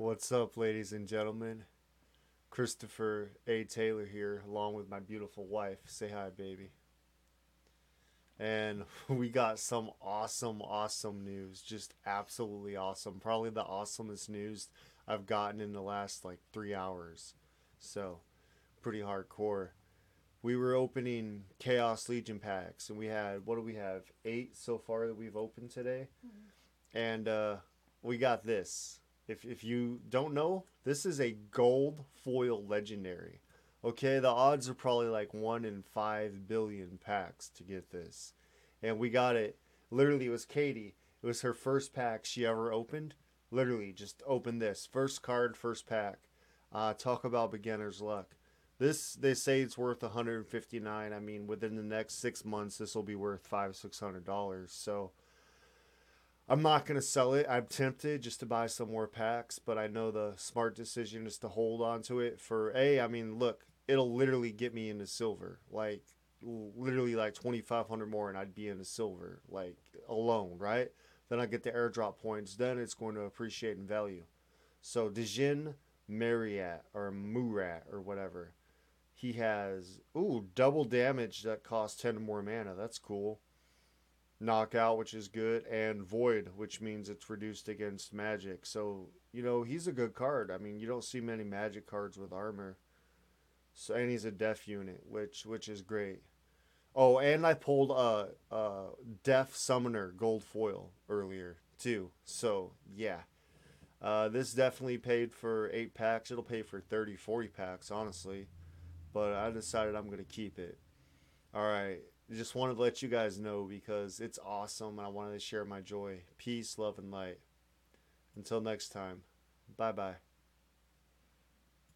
What's up, ladies and gentlemen? Christopher A. Taylor here, along with my beautiful wife. Say hi, baby. And we got some awesome, awesome news. Just absolutely awesome. Probably the awesomest news I've gotten in the last like three hours. So, pretty hardcore. We were opening Chaos Legion packs, and we had, what do we have? Eight so far that we've opened today. And uh, we got this. If, if you don't know, this is a gold foil legendary. Okay, the odds are probably like one in five billion packs to get this. And we got it. Literally, it was Katie. It was her first pack she ever opened. Literally, just opened this. First card, first pack. Uh, talk about beginner's luck. This they say it's worth 159. I mean, within the next six months, this will be worth five, six hundred dollars. So I'm not gonna sell it. I'm tempted just to buy some more packs, but I know the smart decision is to hold on to it for a. I mean, look, it'll literally get me into silver, like literally like 2,500 more, and I'd be into silver, like alone, right? Then I get the airdrop points. Then it's going to appreciate in value. So Djinn Marryat or Murat or whatever, he has ooh double damage that costs 10 more mana. That's cool knockout, which is good, and void, which means it's reduced against magic. So you know he's a good card. I mean, you don't see many magic cards with armor. So and he's a death unit, which which is great. Oh, and I pulled a, a death summoner gold foil earlier too. So yeah. Uh, this definitely paid for eight packs. It'll pay for 30, 40 packs, honestly. But I decided I'm going to keep it. All right just wanted to let you guys know because it's awesome and I wanted to share my joy. Peace, love, and light. Until next time, bye bye.